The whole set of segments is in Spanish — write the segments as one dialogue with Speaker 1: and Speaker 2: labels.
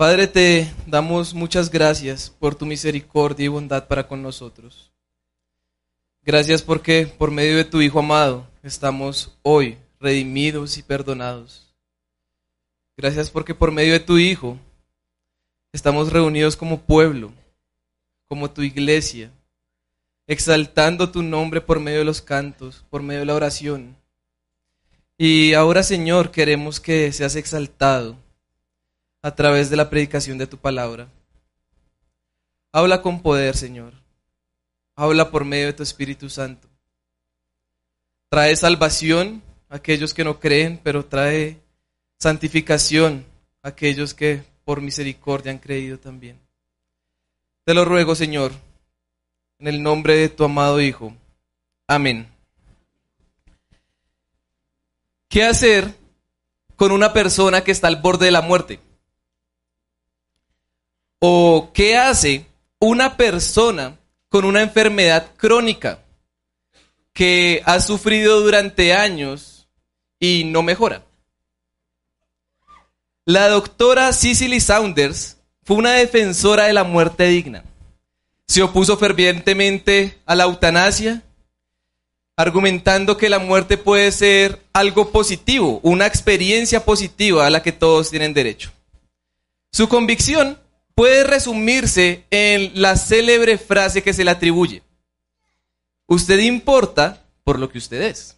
Speaker 1: Padre, te damos muchas gracias por tu misericordia y bondad para con nosotros. Gracias porque por medio de tu Hijo amado estamos hoy redimidos y perdonados. Gracias porque por medio de tu Hijo estamos reunidos como pueblo, como tu iglesia, exaltando tu nombre por medio de los cantos, por medio de la oración. Y ahora, Señor, queremos que seas exaltado a través de la predicación de tu palabra. Habla con poder, Señor. Habla por medio de tu Espíritu Santo. Trae salvación a aquellos que no creen, pero trae santificación a aquellos que por misericordia han creído también. Te lo ruego, Señor, en el nombre de tu amado Hijo. Amén. ¿Qué hacer con una persona que está al borde de la muerte? ¿O qué hace una persona con una enfermedad crónica que ha sufrido durante años y no mejora? La doctora Cicely Saunders fue una defensora de la muerte digna. Se opuso fervientemente a la eutanasia, argumentando que la muerte puede ser algo positivo, una experiencia positiva a la que todos tienen derecho. Su convicción puede resumirse en la célebre frase que se le atribuye. Usted importa por lo que usted es.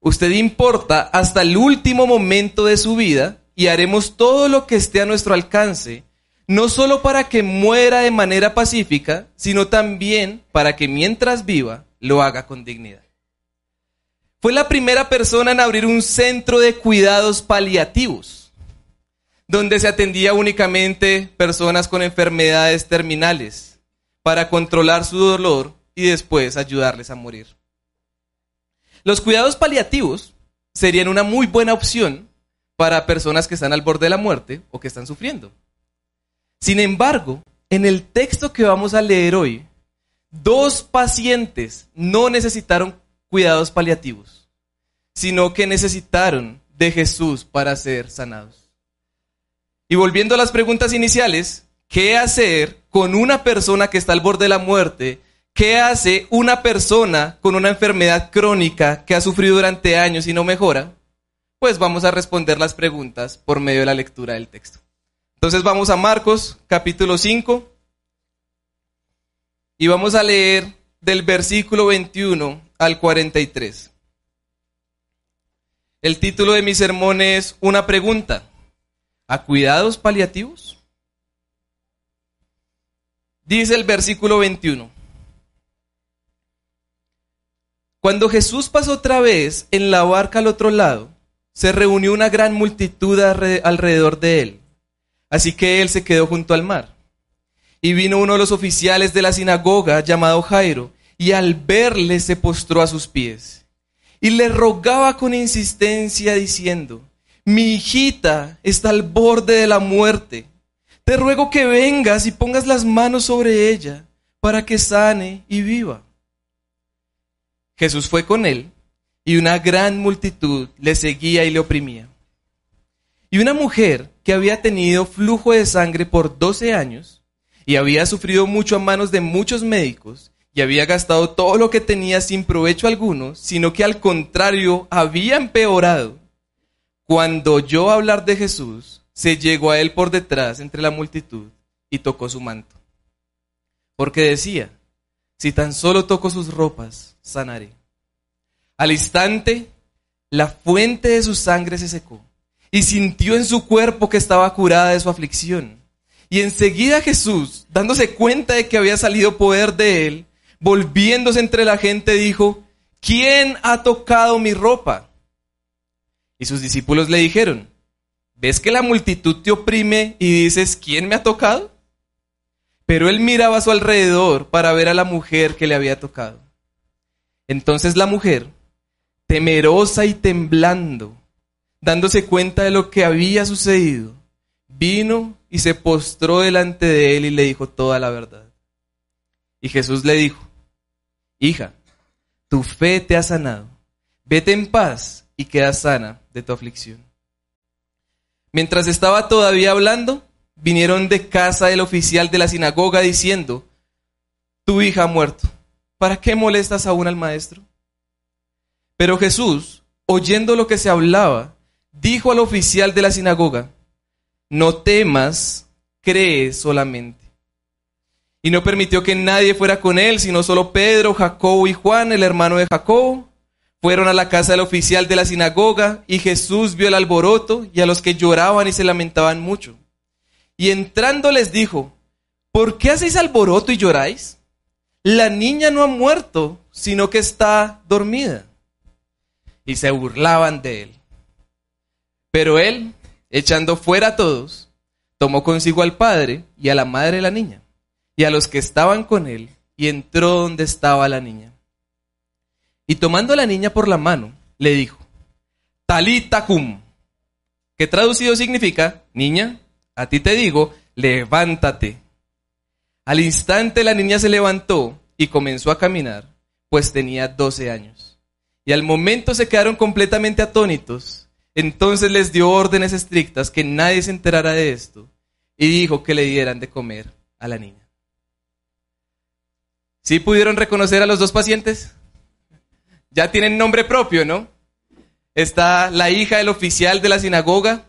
Speaker 1: Usted importa hasta el último momento de su vida y haremos todo lo que esté a nuestro alcance, no solo para que muera de manera pacífica, sino también para que mientras viva lo haga con dignidad. Fue la primera persona en abrir un centro de cuidados paliativos donde se atendía únicamente personas con enfermedades terminales para controlar su dolor y después ayudarles a morir. Los cuidados paliativos serían una muy buena opción para personas que están al borde de la muerte o que están sufriendo. Sin embargo, en el texto que vamos a leer hoy, dos pacientes no necesitaron cuidados paliativos, sino que necesitaron de Jesús para ser sanados. Y volviendo a las preguntas iniciales, ¿qué hacer con una persona que está al borde de la muerte? ¿Qué hace una persona con una enfermedad crónica que ha sufrido durante años y no mejora? Pues vamos a responder las preguntas por medio de la lectura del texto. Entonces vamos a Marcos capítulo 5 y vamos a leer del versículo 21 al 43. El título de mi sermón es Una pregunta a cuidados paliativos? Dice el versículo 21. Cuando Jesús pasó otra vez en la barca al otro lado, se reunió una gran multitud alrededor de él. Así que él se quedó junto al mar. Y vino uno de los oficiales de la sinagoga llamado Jairo, y al verle se postró a sus pies. Y le rogaba con insistencia diciendo, mi hijita está al borde de la muerte. Te ruego que vengas y pongas las manos sobre ella para que sane y viva. Jesús fue con él y una gran multitud le seguía y le oprimía. Y una mujer que había tenido flujo de sangre por doce años y había sufrido mucho a manos de muchos médicos y había gastado todo lo que tenía sin provecho alguno, sino que al contrario había empeorado cuando oyó hablar de Jesús, se llegó a él por detrás entre la multitud y tocó su manto. Porque decía, si tan solo toco sus ropas, sanaré. Al instante, la fuente de su sangre se secó y sintió en su cuerpo que estaba curada de su aflicción. Y enseguida Jesús, dándose cuenta de que había salido poder de él, volviéndose entre la gente, dijo, ¿quién ha tocado mi ropa? Y sus discípulos le dijeron, ¿ves que la multitud te oprime y dices, ¿quién me ha tocado? Pero él miraba a su alrededor para ver a la mujer que le había tocado. Entonces la mujer, temerosa y temblando, dándose cuenta de lo que había sucedido, vino y se postró delante de él y le dijo toda la verdad. Y Jesús le dijo, hija, tu fe te ha sanado, vete en paz y queda sana de tu aflicción. Mientras estaba todavía hablando, vinieron de casa del oficial de la sinagoga diciendo, tu hija ha muerto, ¿para qué molestas aún al maestro? Pero Jesús, oyendo lo que se hablaba, dijo al oficial de la sinagoga, no temas, cree solamente. Y no permitió que nadie fuera con él, sino solo Pedro, Jacobo y Juan, el hermano de Jacobo. Fueron a la casa del oficial de la sinagoga y Jesús vio el alboroto y a los que lloraban y se lamentaban mucho. Y entrando les dijo, ¿por qué hacéis alboroto y lloráis? La niña no ha muerto, sino que está dormida. Y se burlaban de él. Pero él, echando fuera a todos, tomó consigo al padre y a la madre de la niña, y a los que estaban con él, y entró donde estaba la niña. Y tomando a la niña por la mano, le dijo, Talita cum, que traducido significa, niña, a ti te digo, levántate. Al instante la niña se levantó y comenzó a caminar, pues tenía doce años. Y al momento se quedaron completamente atónitos. Entonces les dio órdenes estrictas que nadie se enterara de esto y dijo que le dieran de comer a la niña. ¿Sí pudieron reconocer a los dos pacientes? Ya tienen nombre propio, ¿no? Está la hija del oficial de la sinagoga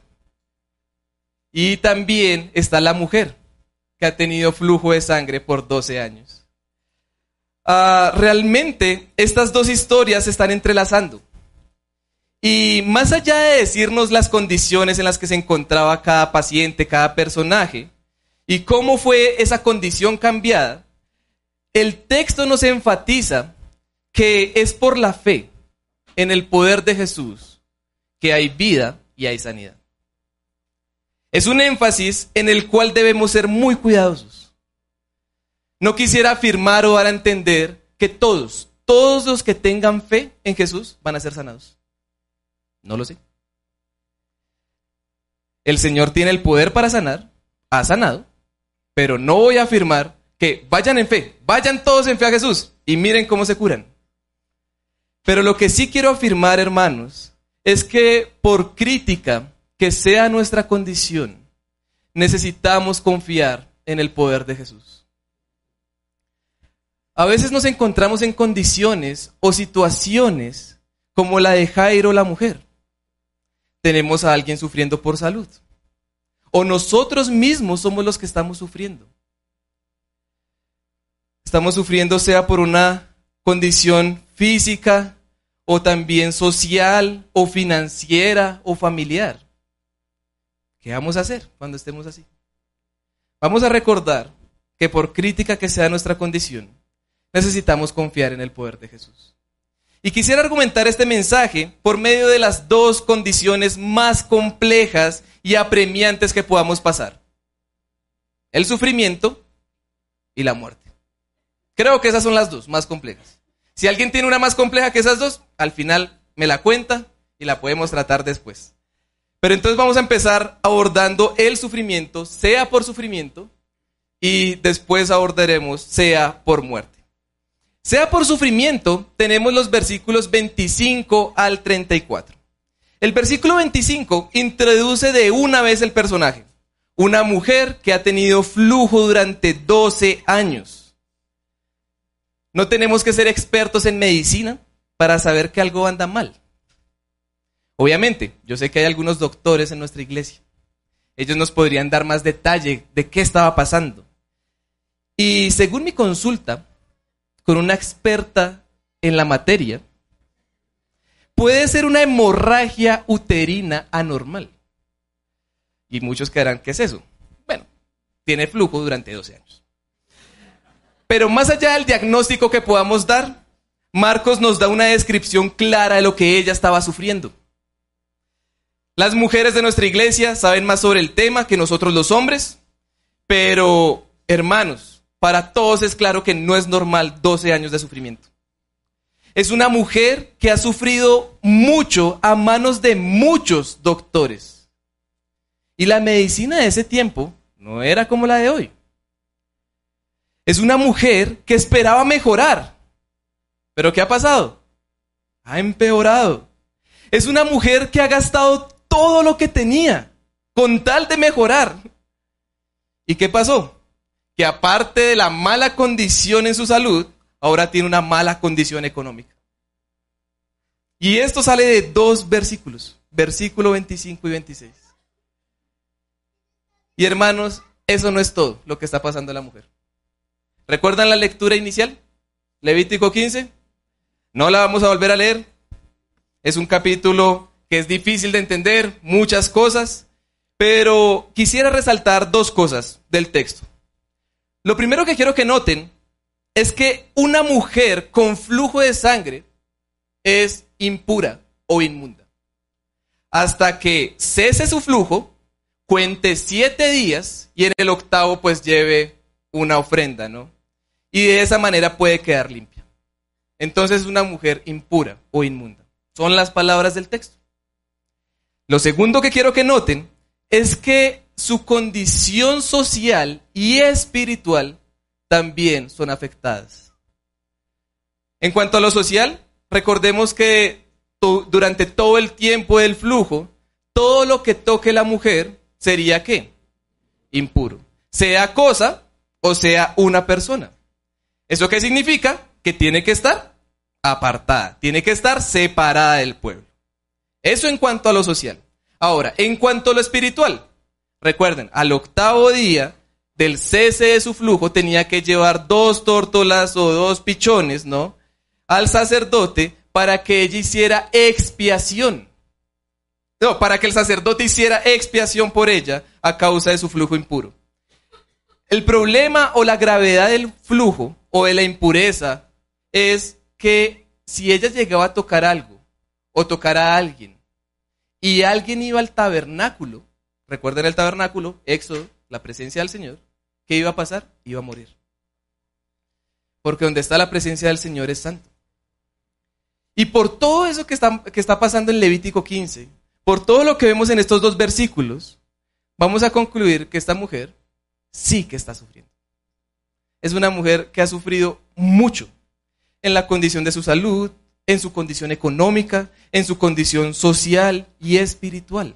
Speaker 1: y también está la mujer que ha tenido flujo de sangre por 12 años. Ah, realmente estas dos historias se están entrelazando. Y más allá de decirnos las condiciones en las que se encontraba cada paciente, cada personaje, y cómo fue esa condición cambiada, el texto nos enfatiza que es por la fe en el poder de Jesús que hay vida y hay sanidad. Es un énfasis en el cual debemos ser muy cuidadosos. No quisiera afirmar o dar a entender que todos, todos los que tengan fe en Jesús van a ser sanados. No lo sé. El Señor tiene el poder para sanar, ha sanado, pero no voy a afirmar que vayan en fe, vayan todos en fe a Jesús y miren cómo se curan. Pero lo que sí quiero afirmar, hermanos, es que por crítica que sea nuestra condición, necesitamos confiar en el poder de Jesús. A veces nos encontramos en condiciones o situaciones como la de Jairo la mujer. Tenemos a alguien sufriendo por salud. O nosotros mismos somos los que estamos sufriendo. Estamos sufriendo sea por una condición física o también social o financiera o familiar. ¿Qué vamos a hacer cuando estemos así? Vamos a recordar que por crítica que sea nuestra condición, necesitamos confiar en el poder de Jesús. Y quisiera argumentar este mensaje por medio de las dos condiciones más complejas y apremiantes que podamos pasar. El sufrimiento y la muerte. Creo que esas son las dos más complejas. Si alguien tiene una más compleja que esas dos, al final me la cuenta y la podemos tratar después. Pero entonces vamos a empezar abordando el sufrimiento, sea por sufrimiento, y después abordaremos sea por muerte. Sea por sufrimiento, tenemos los versículos 25 al 34. El versículo 25 introduce de una vez el personaje, una mujer que ha tenido flujo durante 12 años. No tenemos que ser expertos en medicina para saber que algo anda mal. Obviamente, yo sé que hay algunos doctores en nuestra iglesia. Ellos nos podrían dar más detalle de qué estaba pasando. Y según mi consulta, con una experta en la materia, puede ser una hemorragia uterina anormal. Y muchos quedarán, ¿qué es eso? Bueno, tiene flujo durante 12 años. Pero más allá del diagnóstico que podamos dar, Marcos nos da una descripción clara de lo que ella estaba sufriendo. Las mujeres de nuestra iglesia saben más sobre el tema que nosotros los hombres, pero hermanos, para todos es claro que no es normal 12 años de sufrimiento. Es una mujer que ha sufrido mucho a manos de muchos doctores. Y la medicina de ese tiempo no era como la de hoy. Es una mujer que esperaba mejorar. Pero ¿qué ha pasado? Ha empeorado. Es una mujer que ha gastado todo lo que tenía con tal de mejorar. ¿Y qué pasó? Que aparte de la mala condición en su salud, ahora tiene una mala condición económica. Y esto sale de dos versículos, versículo 25 y 26. Y hermanos, eso no es todo lo que está pasando a la mujer. ¿Recuerdan la lectura inicial? Levítico 15. No la vamos a volver a leer. Es un capítulo que es difícil de entender, muchas cosas, pero quisiera resaltar dos cosas del texto. Lo primero que quiero que noten es que una mujer con flujo de sangre es impura o inmunda. Hasta que cese su flujo, cuente siete días y en el octavo pues lleve una ofrenda, ¿no? Y de esa manera puede quedar limpia. Entonces es una mujer impura o inmunda. Son las palabras del texto. Lo segundo que quiero que noten es que su condición social y espiritual también son afectadas. En cuanto a lo social, recordemos que durante todo el tiempo del flujo, todo lo que toque la mujer sería qué? Impuro. Sea cosa o sea una persona. ¿Eso qué significa? Que tiene que estar apartada, tiene que estar separada del pueblo. Eso en cuanto a lo social. Ahora, en cuanto a lo espiritual, recuerden, al octavo día del cese de su flujo tenía que llevar dos tórtolas o dos pichones, ¿no? Al sacerdote para que ella hiciera expiación. No, para que el sacerdote hiciera expiación por ella a causa de su flujo impuro. El problema o la gravedad del flujo o de la impureza es que si ella llegaba a tocar algo o tocar a alguien y alguien iba al tabernáculo, recuerden el tabernáculo, Éxodo, la presencia del Señor, ¿qué iba a pasar? Iba a morir. Porque donde está la presencia del Señor es santo. Y por todo eso que está, que está pasando en Levítico 15, por todo lo que vemos en estos dos versículos, vamos a concluir que esta mujer sí que está sufriendo es una mujer que ha sufrido mucho en la condición de su salud, en su condición económica, en su condición social y espiritual.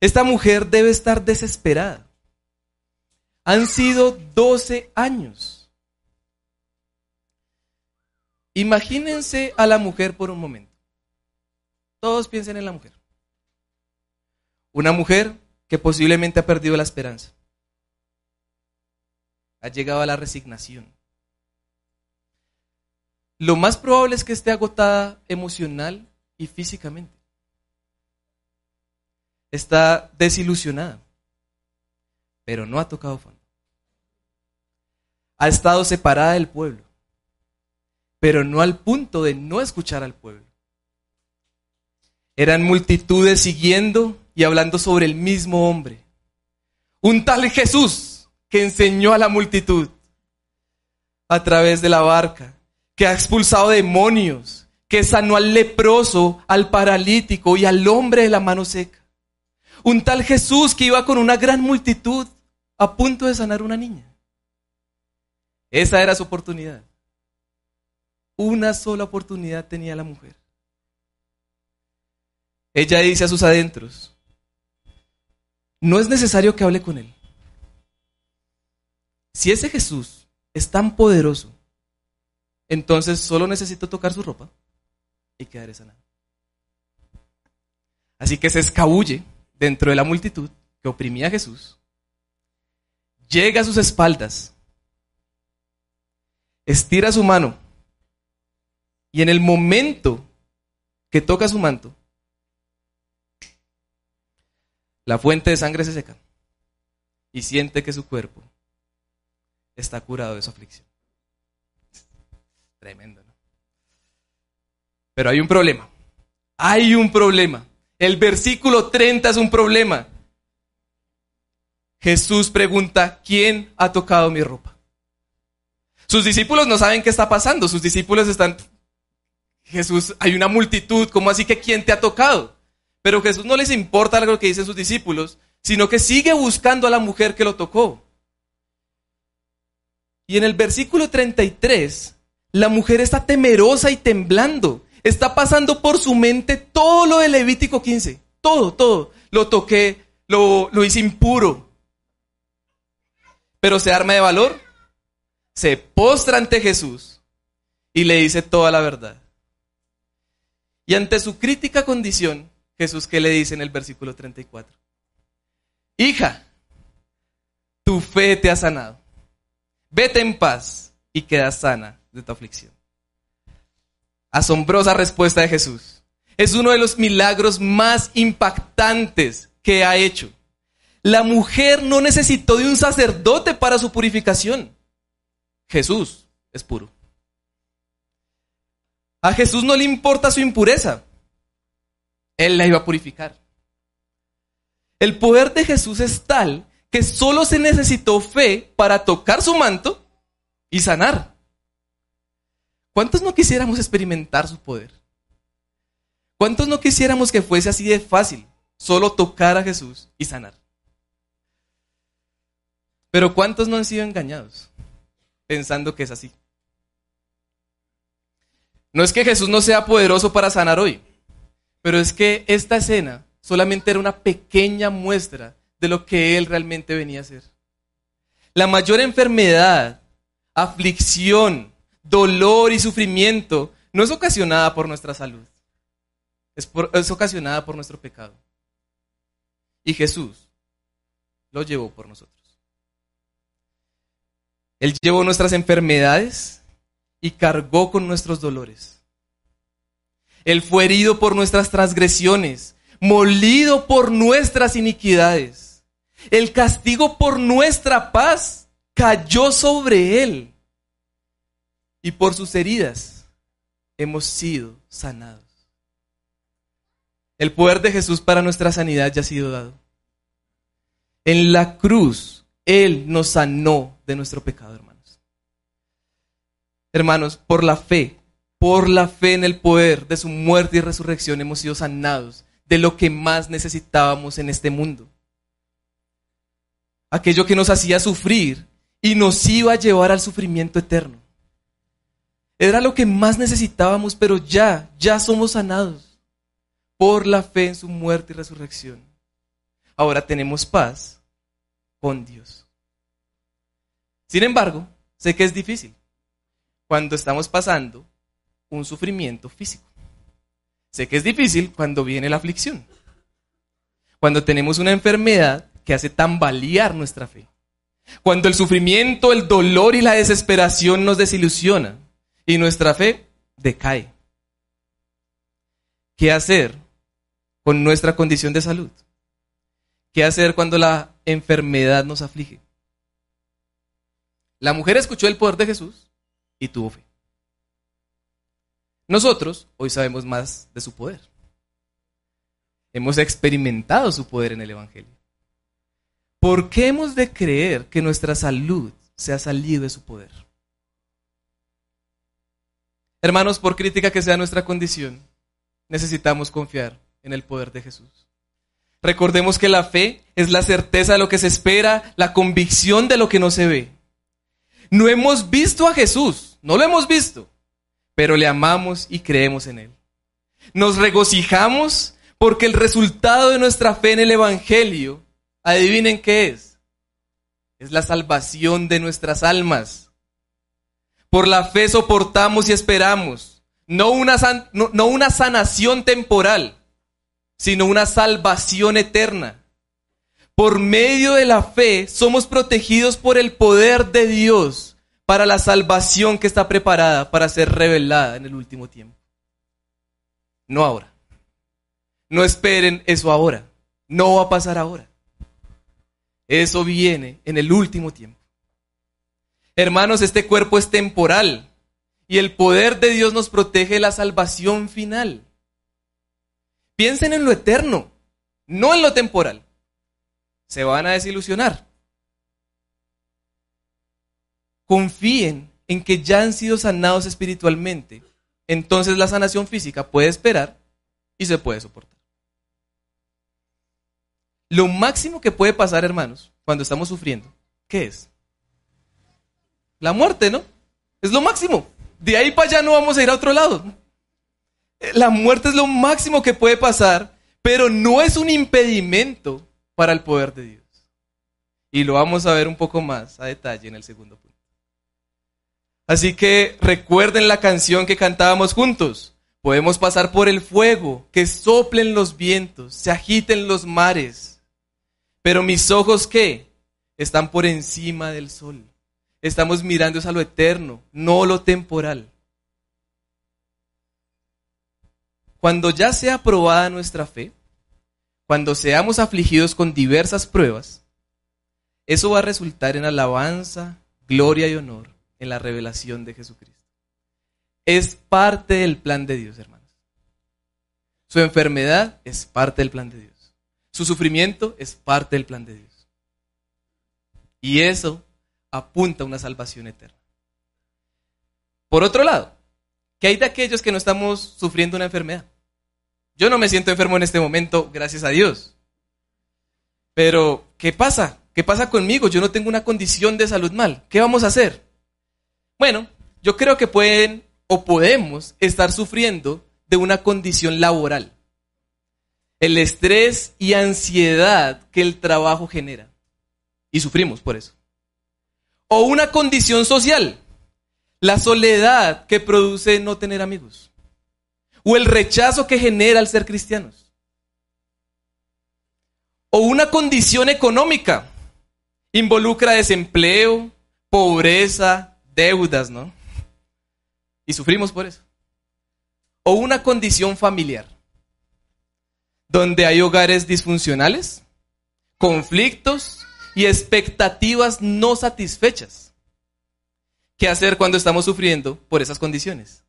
Speaker 1: Esta mujer debe estar desesperada. Han sido 12 años. Imagínense a la mujer por un momento. Todos piensen en la mujer. Una mujer que posiblemente ha perdido la esperanza ha llegado a la resignación. Lo más probable es que esté agotada emocional y físicamente. Está desilusionada, pero no ha tocado fondo. Ha estado separada del pueblo, pero no al punto de no escuchar al pueblo. Eran multitudes siguiendo y hablando sobre el mismo hombre. Un tal Jesús que enseñó a la multitud a través de la barca, que ha expulsado demonios, que sanó al leproso, al paralítico y al hombre de la mano seca. Un tal Jesús que iba con una gran multitud a punto de sanar una niña. Esa era su oportunidad. Una sola oportunidad tenía la mujer. Ella dice a sus adentros, no es necesario que hable con él. Si ese Jesús es tan poderoso, entonces solo necesito tocar su ropa y quedaré sanado. Así que se escabulle dentro de la multitud que oprimía a Jesús, llega a sus espaldas, estira su mano y en el momento que toca su manto, la fuente de sangre se seca y siente que su cuerpo está curado de su aflicción. Tremendo, ¿no? Pero hay un problema. Hay un problema. El versículo 30 es un problema. Jesús pregunta, ¿quién ha tocado mi ropa? Sus discípulos no saben qué está pasando. Sus discípulos están, Jesús, hay una multitud, ¿cómo así que quién te ha tocado? Pero Jesús no les importa lo que dicen sus discípulos, sino que sigue buscando a la mujer que lo tocó. Y en el versículo 33, la mujer está temerosa y temblando. Está pasando por su mente todo lo de Levítico 15. Todo, todo. lo toqué, lo, lo hice impuro. Pero se arma de valor, se postra ante Jesús y le dice toda la verdad. Y ante su crítica condición, Jesús, ¿qué le dice en el versículo 34? Hija, tu fe te ha sanado. Vete en paz y queda sana de tu aflicción. Asombrosa respuesta de Jesús. Es uno de los milagros más impactantes que ha hecho. La mujer no necesitó de un sacerdote para su purificación. Jesús es puro. A Jesús no le importa su impureza. Él la iba a purificar. El poder de Jesús es tal que solo se necesitó fe para tocar su manto y sanar. ¿Cuántos no quisiéramos experimentar su poder? ¿Cuántos no quisiéramos que fuese así de fácil, solo tocar a Jesús y sanar? Pero ¿cuántos no han sido engañados pensando que es así? No es que Jesús no sea poderoso para sanar hoy, pero es que esta escena solamente era una pequeña muestra de lo que Él realmente venía a hacer. La mayor enfermedad, aflicción, dolor y sufrimiento no es ocasionada por nuestra salud, es, es ocasionada por nuestro pecado. Y Jesús lo llevó por nosotros. Él llevó nuestras enfermedades y cargó con nuestros dolores. Él fue herido por nuestras transgresiones, molido por nuestras iniquidades. El castigo por nuestra paz cayó sobre él. Y por sus heridas hemos sido sanados. El poder de Jesús para nuestra sanidad ya ha sido dado. En la cruz, Él nos sanó de nuestro pecado, hermanos. Hermanos, por la fe, por la fe en el poder de su muerte y resurrección hemos sido sanados de lo que más necesitábamos en este mundo. Aquello que nos hacía sufrir y nos iba a llevar al sufrimiento eterno. Era lo que más necesitábamos, pero ya, ya somos sanados por la fe en su muerte y resurrección. Ahora tenemos paz con Dios. Sin embargo, sé que es difícil cuando estamos pasando un sufrimiento físico. Sé que es difícil cuando viene la aflicción. Cuando tenemos una enfermedad que hace tambalear nuestra fe. Cuando el sufrimiento, el dolor y la desesperación nos desilusionan y nuestra fe decae. ¿Qué hacer con nuestra condición de salud? ¿Qué hacer cuando la enfermedad nos aflige? La mujer escuchó el poder de Jesús y tuvo fe. Nosotros hoy sabemos más de su poder. Hemos experimentado su poder en el Evangelio. ¿Por qué hemos de creer que nuestra salud se ha salido de su poder? Hermanos, por crítica que sea nuestra condición, necesitamos confiar en el poder de Jesús. Recordemos que la fe es la certeza de lo que se espera, la convicción de lo que no se ve. No hemos visto a Jesús, no lo hemos visto, pero le amamos y creemos en Él. Nos regocijamos porque el resultado de nuestra fe en el Evangelio, adivinen qué es. Es la salvación de nuestras almas. Por la fe soportamos y esperamos, no una, no una sanación temporal, sino una salvación eterna. Por medio de la fe somos protegidos por el poder de Dios para la salvación que está preparada para ser revelada en el último tiempo. No ahora. No esperen eso ahora. No va a pasar ahora. Eso viene en el último tiempo. Hermanos, este cuerpo es temporal y el poder de Dios nos protege la salvación final. Piensen en lo eterno, no en lo temporal. Se van a desilusionar confíen en que ya han sido sanados espiritualmente, entonces la sanación física puede esperar y se puede soportar. Lo máximo que puede pasar, hermanos, cuando estamos sufriendo, ¿qué es? La muerte, ¿no? Es lo máximo. De ahí para allá no vamos a ir a otro lado. La muerte es lo máximo que puede pasar, pero no es un impedimento para el poder de Dios. Y lo vamos a ver un poco más a detalle en el segundo punto. Así que recuerden la canción que cantábamos juntos. Podemos pasar por el fuego, que soplen los vientos, se agiten los mares. Pero mis ojos, ¿qué? Están por encima del sol. Estamos mirando a lo eterno, no lo temporal. Cuando ya sea probada nuestra fe, cuando seamos afligidos con diversas pruebas, eso va a resultar en alabanza, gloria y honor en la revelación de Jesucristo. Es parte del plan de Dios, hermanos. Su enfermedad es parte del plan de Dios. Su sufrimiento es parte del plan de Dios. Y eso apunta a una salvación eterna. Por otro lado, ¿qué hay de aquellos que no estamos sufriendo una enfermedad? Yo no me siento enfermo en este momento, gracias a Dios. Pero, ¿qué pasa? ¿Qué pasa conmigo? Yo no tengo una condición de salud mal. ¿Qué vamos a hacer? Bueno, yo creo que pueden o podemos estar sufriendo de una condición laboral. El estrés y ansiedad que el trabajo genera. Y sufrimos por eso. O una condición social. La soledad que produce no tener amigos. O el rechazo que genera el ser cristianos. O una condición económica. Involucra desempleo, pobreza, deudas, ¿no? Y sufrimos por eso. O una condición familiar, donde hay hogares disfuncionales, conflictos y expectativas no satisfechas. ¿Qué hacer cuando estamos sufriendo por esas condiciones?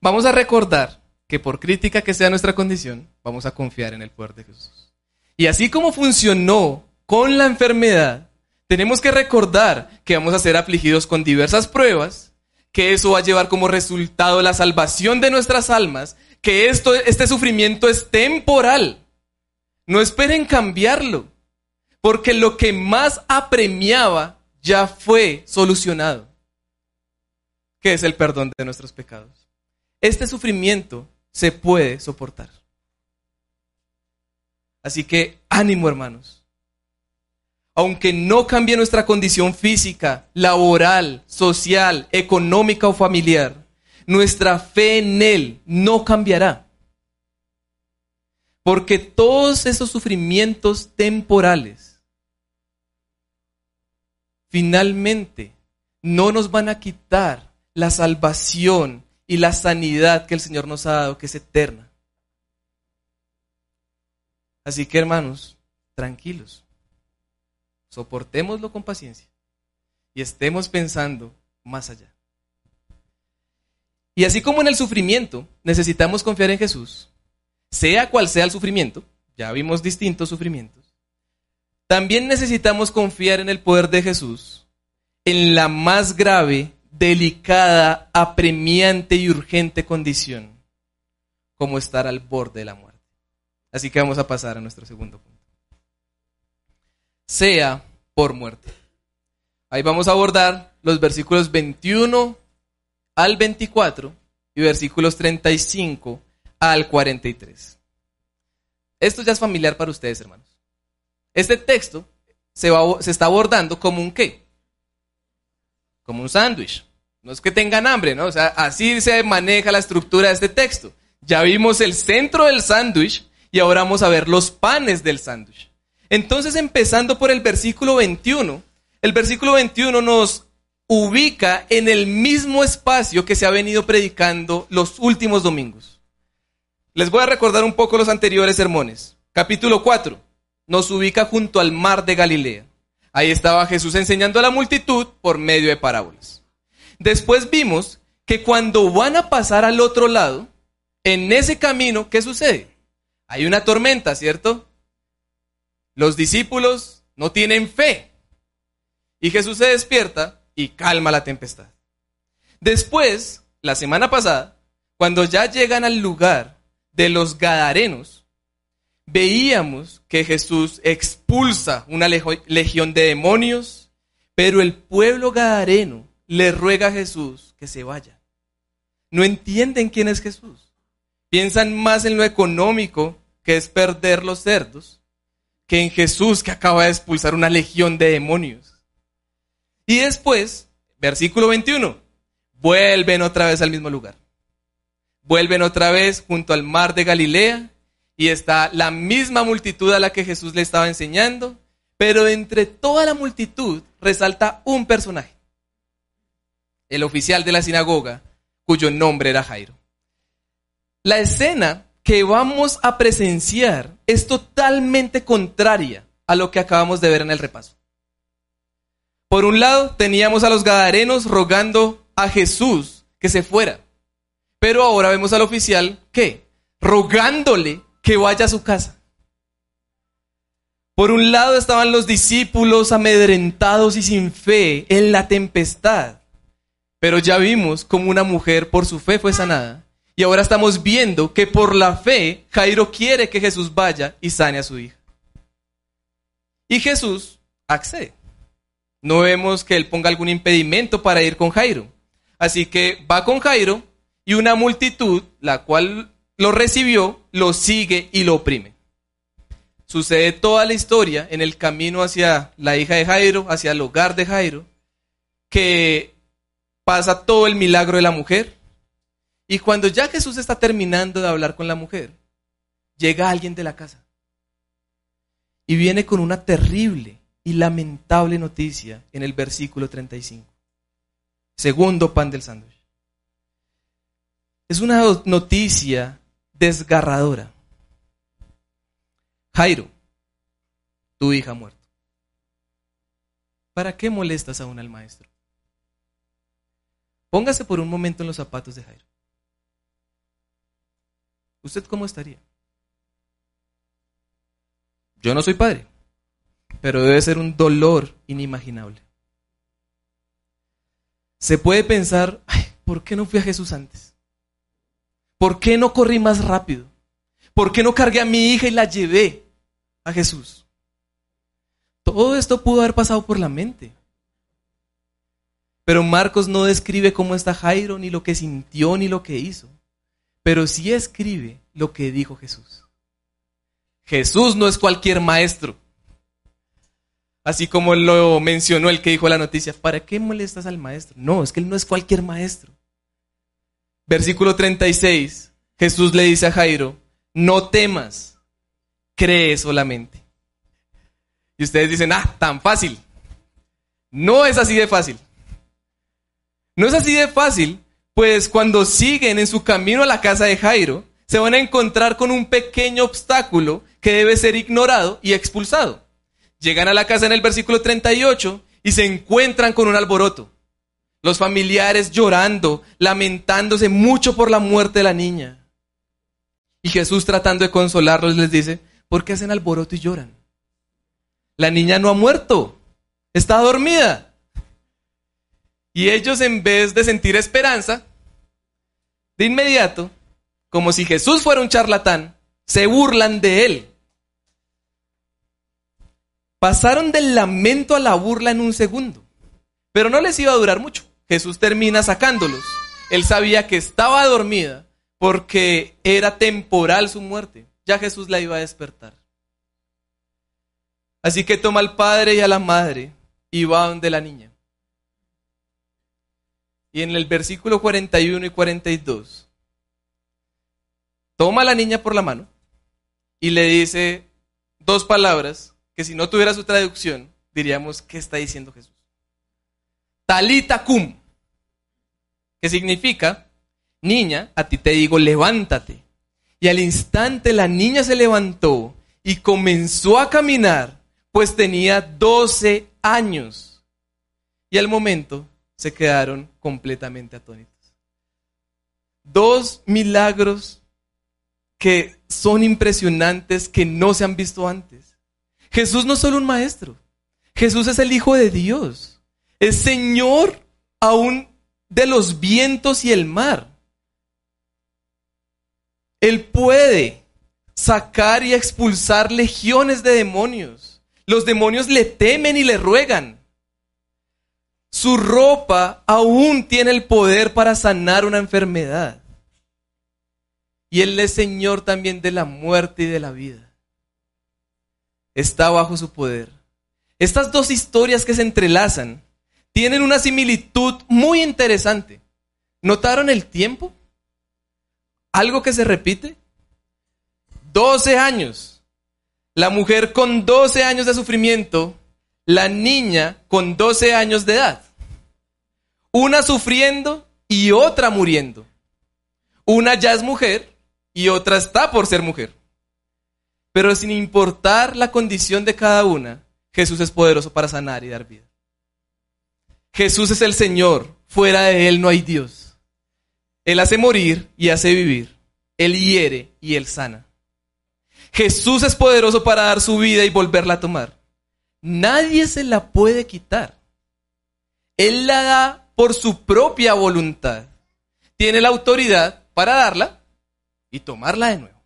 Speaker 1: Vamos a recordar que por crítica que sea nuestra condición, vamos a confiar en el poder de Jesús. Y así como funcionó con la enfermedad, tenemos que recordar que vamos a ser afligidos con diversas pruebas, que eso va a llevar como resultado la salvación de nuestras almas, que esto, este sufrimiento es temporal. No esperen cambiarlo, porque lo que más apremiaba ya fue solucionado, que es el perdón de nuestros pecados. Este sufrimiento se puede soportar. Así que ánimo hermanos. Aunque no cambie nuestra condición física, laboral, social, económica o familiar, nuestra fe en Él no cambiará. Porque todos esos sufrimientos temporales finalmente no nos van a quitar la salvación y la sanidad que el Señor nos ha dado, que es eterna. Así que hermanos, tranquilos, soportémoslo con paciencia y estemos pensando más allá. Y así como en el sufrimiento necesitamos confiar en Jesús, sea cual sea el sufrimiento, ya vimos distintos sufrimientos, también necesitamos confiar en el poder de Jesús en la más grave delicada, apremiante y urgente condición, como estar al borde de la muerte. Así que vamos a pasar a nuestro segundo punto. Sea por muerte. Ahí vamos a abordar los versículos 21 al 24 y versículos 35 al 43. Esto ya es familiar para ustedes, hermanos. Este texto se, se está abordando como un qué? como un sándwich. No es que tengan hambre, ¿no? O sea, así se maneja la estructura de este texto. Ya vimos el centro del sándwich y ahora vamos a ver los panes del sándwich. Entonces, empezando por el versículo 21, el versículo 21 nos ubica en el mismo espacio que se ha venido predicando los últimos domingos. Les voy a recordar un poco los anteriores sermones. Capítulo 4 nos ubica junto al mar de Galilea. Ahí estaba Jesús enseñando a la multitud por medio de parábolas. Después vimos que cuando van a pasar al otro lado, en ese camino, ¿qué sucede? Hay una tormenta, ¿cierto? Los discípulos no tienen fe. Y Jesús se despierta y calma la tempestad. Después, la semana pasada, cuando ya llegan al lugar de los Gadarenos, veíamos que Jesús expulsa una legión de demonios, pero el pueblo gadareno le ruega a Jesús que se vaya. No entienden quién es Jesús. Piensan más en lo económico, que es perder los cerdos, que en Jesús que acaba de expulsar una legión de demonios. Y después, versículo 21, vuelven otra vez al mismo lugar. Vuelven otra vez junto al mar de Galilea y está la misma multitud a la que Jesús le estaba enseñando, pero entre toda la multitud resalta un personaje, el oficial de la sinagoga, cuyo nombre era Jairo. La escena que vamos a presenciar es totalmente contraria a lo que acabamos de ver en el repaso. Por un lado, teníamos a los gadarenos rogando a Jesús que se fuera. Pero ahora vemos al oficial que rogándole que vaya a su casa. Por un lado estaban los discípulos amedrentados y sin fe en la tempestad. Pero ya vimos cómo una mujer por su fe fue sanada. Y ahora estamos viendo que por la fe Jairo quiere que Jesús vaya y sane a su hija. Y Jesús accede. No vemos que él ponga algún impedimento para ir con Jairo. Así que va con Jairo y una multitud, la cual lo recibió, lo sigue y lo oprime. Sucede toda la historia en el camino hacia la hija de Jairo, hacia el hogar de Jairo, que pasa todo el milagro de la mujer. Y cuando ya Jesús está terminando de hablar con la mujer, llega alguien de la casa y viene con una terrible y lamentable noticia en el versículo 35. Segundo pan del sándwich. Es una noticia desgarradora. Jairo, tu hija ha muerto. ¿Para qué molestas aún al maestro? Póngase por un momento en los zapatos de Jairo. ¿Usted cómo estaría? Yo no soy padre, pero debe ser un dolor inimaginable. Se puede pensar, ¿por qué no fui a Jesús antes? ¿Por qué no corrí más rápido? ¿Por qué no cargué a mi hija y la llevé a Jesús? Todo esto pudo haber pasado por la mente. Pero Marcos no describe cómo está Jairo, ni lo que sintió, ni lo que hizo. Pero sí escribe lo que dijo Jesús. Jesús no es cualquier maestro. Así como lo mencionó el que dijo la noticia, ¿para qué molestas al maestro? No, es que él no es cualquier maestro. Versículo 36, Jesús le dice a Jairo, no temas, cree solamente. Y ustedes dicen, ah, tan fácil. No es así de fácil. No es así de fácil, pues cuando siguen en su camino a la casa de Jairo, se van a encontrar con un pequeño obstáculo que debe ser ignorado y expulsado. Llegan a la casa en el versículo 38 y se encuentran con un alboroto los familiares llorando, lamentándose mucho por la muerte de la niña. Y Jesús tratando de consolarlos les dice, ¿por qué hacen alboroto y lloran? La niña no ha muerto, está dormida. Y ellos en vez de sentir esperanza, de inmediato, como si Jesús fuera un charlatán, se burlan de él. Pasaron del lamento a la burla en un segundo, pero no les iba a durar mucho. Jesús termina sacándolos. Él sabía que estaba dormida porque era temporal su muerte. Ya Jesús la iba a despertar. Así que toma al padre y a la madre y va donde la niña. Y en el versículo 41 y 42, toma a la niña por la mano y le dice dos palabras que si no tuviera su traducción diríamos, ¿qué está diciendo Jesús? Talita cum, que significa, niña, a ti te digo, levántate. Y al instante la niña se levantó y comenzó a caminar, pues tenía 12 años. Y al momento se quedaron completamente atónitos. Dos milagros que son impresionantes, que no se han visto antes. Jesús no es solo un maestro, Jesús es el Hijo de Dios, es Señor aún de los vientos y el mar. Él puede sacar y expulsar legiones de demonios. Los demonios le temen y le ruegan. Su ropa aún tiene el poder para sanar una enfermedad. y Él es Señor también de la muerte y de la vida. Está bajo su poder. Estas dos historias que se entrelazan tienen una similitud muy interesante. ¿Notaron el tiempo? ¿Algo que se repite? 12 años. La mujer con 12 años de sufrimiento, la niña con 12 años de edad. Una sufriendo y otra muriendo. Una ya es mujer y otra está por ser mujer. Pero sin importar la condición de cada una, Jesús es poderoso para sanar y dar vida. Jesús es el Señor, fuera de Él no hay Dios. Él hace morir y hace vivir. Él hiere y Él sana. Jesús es poderoso para dar su vida y volverla a tomar. Nadie se la puede quitar. Él la da por su propia voluntad. Tiene la autoridad para darla y tomarla de nuevo.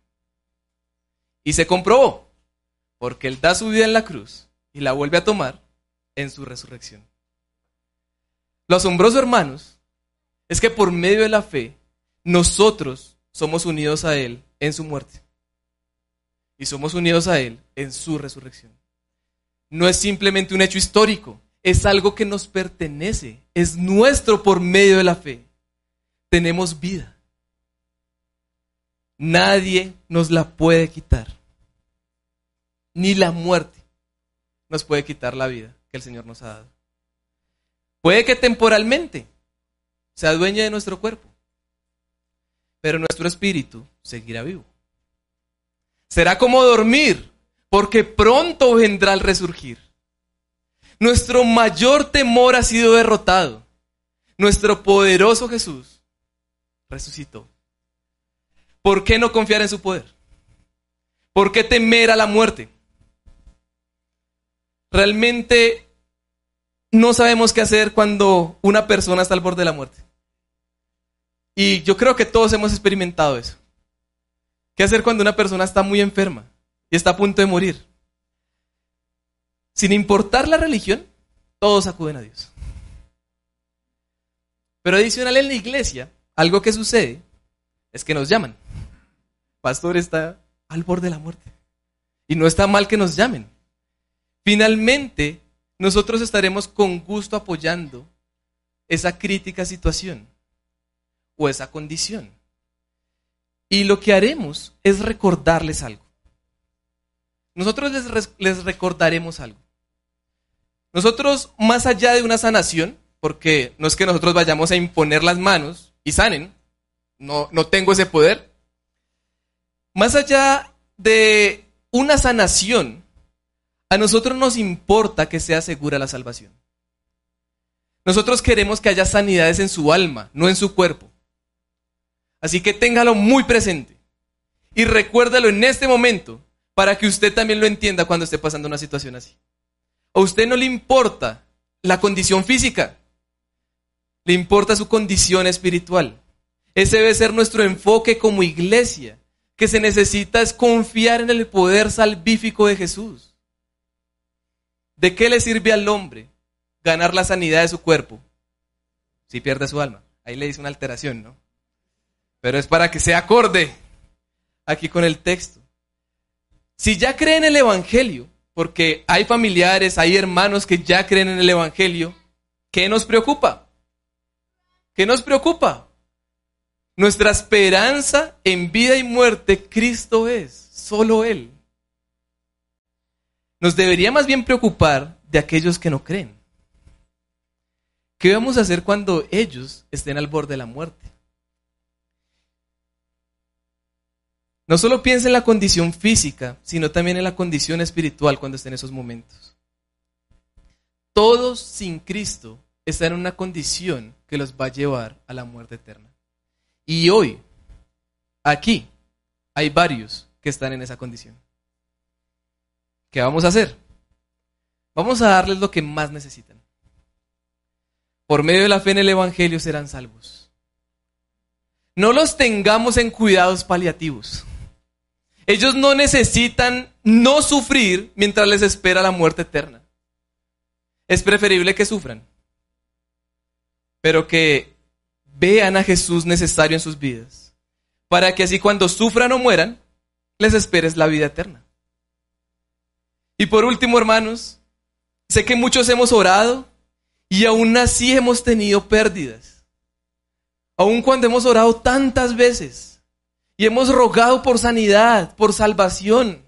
Speaker 1: Y se comprobó, porque Él da su vida en la cruz y la vuelve a tomar en su resurrección. Lo asombroso, hermanos, es que por medio de la fe, nosotros somos unidos a Él en su muerte. Y somos unidos a Él en su resurrección. No es simplemente un hecho histórico, es algo que nos pertenece, es nuestro por medio de la fe. Tenemos vida. Nadie nos la puede quitar. Ni la muerte nos puede quitar la vida que el Señor nos ha dado. Puede que temporalmente sea dueña de nuestro cuerpo, pero nuestro espíritu seguirá vivo. Será como dormir, porque pronto vendrá el resurgir. Nuestro mayor temor ha sido derrotado. Nuestro poderoso Jesús resucitó. ¿Por qué no confiar en su poder? ¿Por qué temer a la muerte? Realmente no sabemos qué hacer cuando una persona está al borde de la muerte. Y yo creo que todos hemos experimentado eso. ¿Qué hacer cuando una persona está muy enferma y está a punto de morir? Sin importar la religión, todos acuden a Dios. Pero adicional en la iglesia, algo que sucede es que nos llaman. Pastor está al borde de la muerte. Y no está mal que nos llamen. Finalmente, nosotros estaremos con gusto apoyando esa crítica situación o esa condición. Y lo que haremos es recordarles algo. Nosotros les, recordaremos algo. Nosotros, más allá de una sanación, porque no es que nosotros vayamos a imponer las manos y sanen, no, no tengo ese poder, más allá de una sanación, a nosotros nos importa que sea segura la salvación. Nosotros queremos que haya sanidades en su alma, no en su cuerpo. Así que téngalo muy presente y recuérdalo en este momento para que usted también lo entienda cuando esté pasando una situación así. A usted no le importa la condición física, le importa su condición espiritual. Ese debe ser nuestro enfoque como iglesia, que se necesita es confiar en el poder salvífico de Jesús. ¿De qué le sirve al hombre ganar la sanidad de su cuerpo si pierde su alma? Ahí le dice una alteración, ¿no? Pero es para que se acorde aquí con el texto. Si ya creen en el Evangelio, porque hay familiares, hay hermanos que ya creen en el Evangelio, ¿qué nos preocupa? ¿Qué nos preocupa? Nuestra esperanza en vida y muerte, Cristo es, solo Él nos debería más bien preocupar de aquellos que no creen. ¿Qué vamos a hacer cuando ellos estén al borde de la muerte? No solo piensa en la condición física, sino también en la condición espiritual cuando estén en esos momentos. Todos sin Cristo están en una condición que los va a llevar a la muerte eterna. Y hoy, aquí, hay varios que están en esa condición. ¿Qué vamos a hacer? Vamos a darles lo que más necesitan. Por medio de la fe en el Evangelio serán salvos. No los tengamos en cuidados paliativos. Ellos no necesitan no sufrir mientras les espera la muerte eterna. Es preferible que sufran, pero que vean a Jesús necesario en sus vidas para que así cuando sufran o mueran, les esperes la vida eterna. Y por último, hermanos, sé que muchos hemos orado y aún así hemos tenido pérdidas. Aun cuando hemos orado tantas veces y hemos rogado por sanidad, por salvación.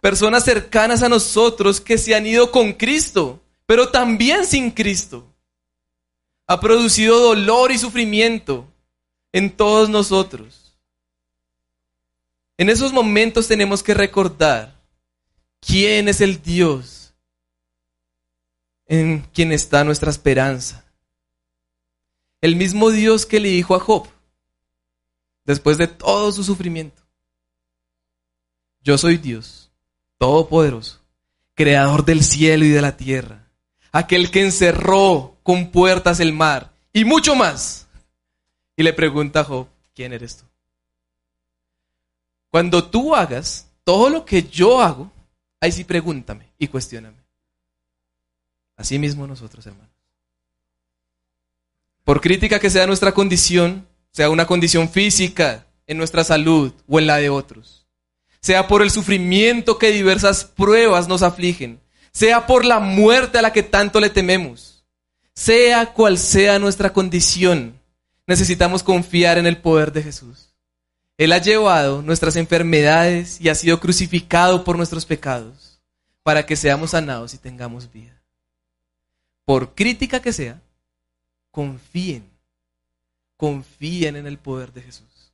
Speaker 1: Personas cercanas a nosotros que se han ido con Cristo, pero también sin Cristo. Ha producido dolor y sufrimiento en todos nosotros. En esos momentos tenemos que recordar quién es el Dios en quien está nuestra esperanza. El mismo Dios que le dijo a Job, después de todo su sufrimiento, yo soy Dios, todopoderoso, creador del cielo y de la tierra, aquel que encerró con puertas el mar y mucho más. Y le pregunta a Job, ¿quién eres tú? Cuando tú hagas todo lo que yo hago, ahí sí pregúntame y cuestióname. Así mismo nosotros, hermanos. Por crítica que sea nuestra condición, sea una condición física, en nuestra salud o en la de otros, sea por el sufrimiento que diversas pruebas nos afligen, sea por la muerte a la que tanto le tememos, sea cual sea nuestra condición, necesitamos confiar en el poder de Jesús. Él ha llevado nuestras enfermedades y ha sido crucificado por nuestros pecados para que seamos sanados y tengamos vida. Por crítica que sea, confíen, confíen en el poder de Jesús.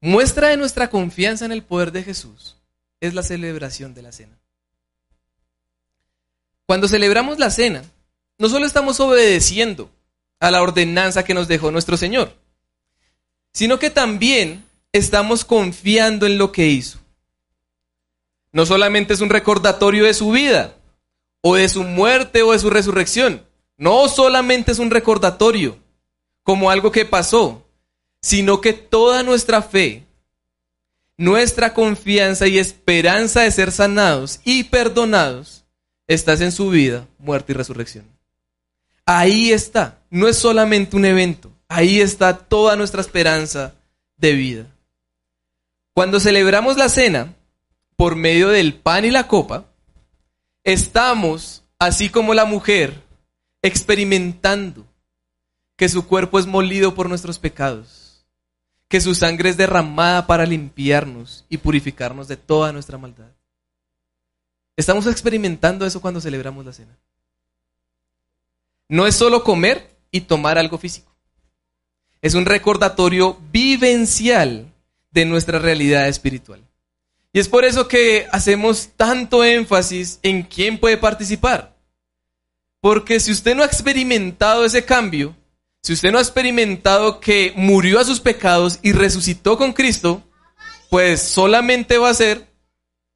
Speaker 1: Muestra de nuestra confianza en el poder de Jesús es la celebración de la cena. Cuando celebramos la cena, no solo estamos obedeciendo a la ordenanza que nos dejó nuestro Señor, sino que también estamos confiando en lo que hizo. No solamente es un recordatorio de su vida, o de su muerte o de su resurrección. No solamente es un recordatorio, como algo que pasó, sino que toda nuestra fe, nuestra confianza y esperanza de ser sanados y perdonados, estás en su vida, muerte y resurrección. Ahí está, no es solamente un evento, ahí está toda nuestra esperanza de vida. Cuando celebramos la cena, por medio del pan y la copa, estamos, así como la mujer, experimentando que su cuerpo es molido por nuestros pecados, que su sangre es derramada para limpiarnos y purificarnos de toda nuestra maldad. Estamos experimentando eso cuando celebramos la cena no es solo comer y tomar algo físico. Es un recordatorio vivencial de nuestra realidad espiritual. Y es por eso que hacemos tanto énfasis en quién puede participar. Porque si usted no ha experimentado ese cambio, si usted no ha experimentado que murió a sus pecados y resucitó con Cristo, pues solamente va a ser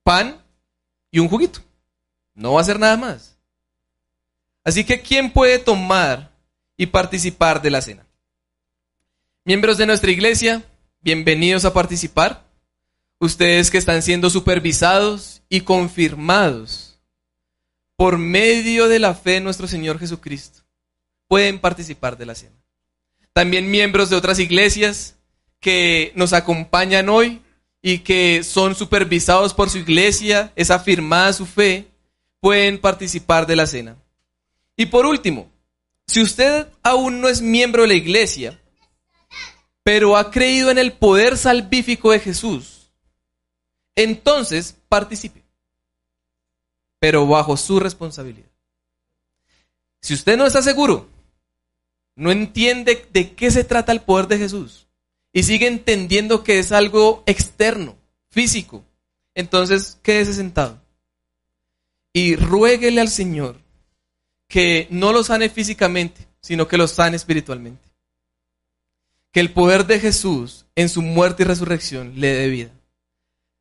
Speaker 1: pan y un juguito. No va a ser nada más. Así que, ¿quién puede tomar y participar de la cena? Miembros de nuestra iglesia, bienvenidos a participar. Ustedes que están siendo supervisados y confirmados por medio de la fe en nuestro Señor Jesucristo, pueden participar de la cena. También miembros de otras iglesias que nos acompañan hoy y que son supervisados por su iglesia, es afirmada su fe, pueden participar de la cena. Y por último, si usted aún no es miembro de la iglesia, pero ha creído en el poder salvífico de Jesús, entonces participe, pero bajo su responsabilidad. Si usted no está seguro, no entiende de qué se trata el poder de Jesús y sigue entendiendo que es algo externo, físico, entonces quédese sentado y ruéguele al Señor que no lo sane físicamente, sino que lo sane espiritualmente. Que el poder de Jesús en su muerte y resurrección le dé vida.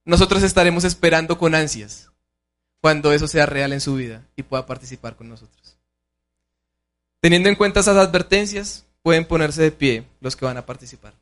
Speaker 1: Nosotros estaremos esperando con ansias cuando eso sea real en su vida y pueda participar con nosotros. Teniendo en cuenta esas advertencias, pueden ponerse de pie los que van a participar.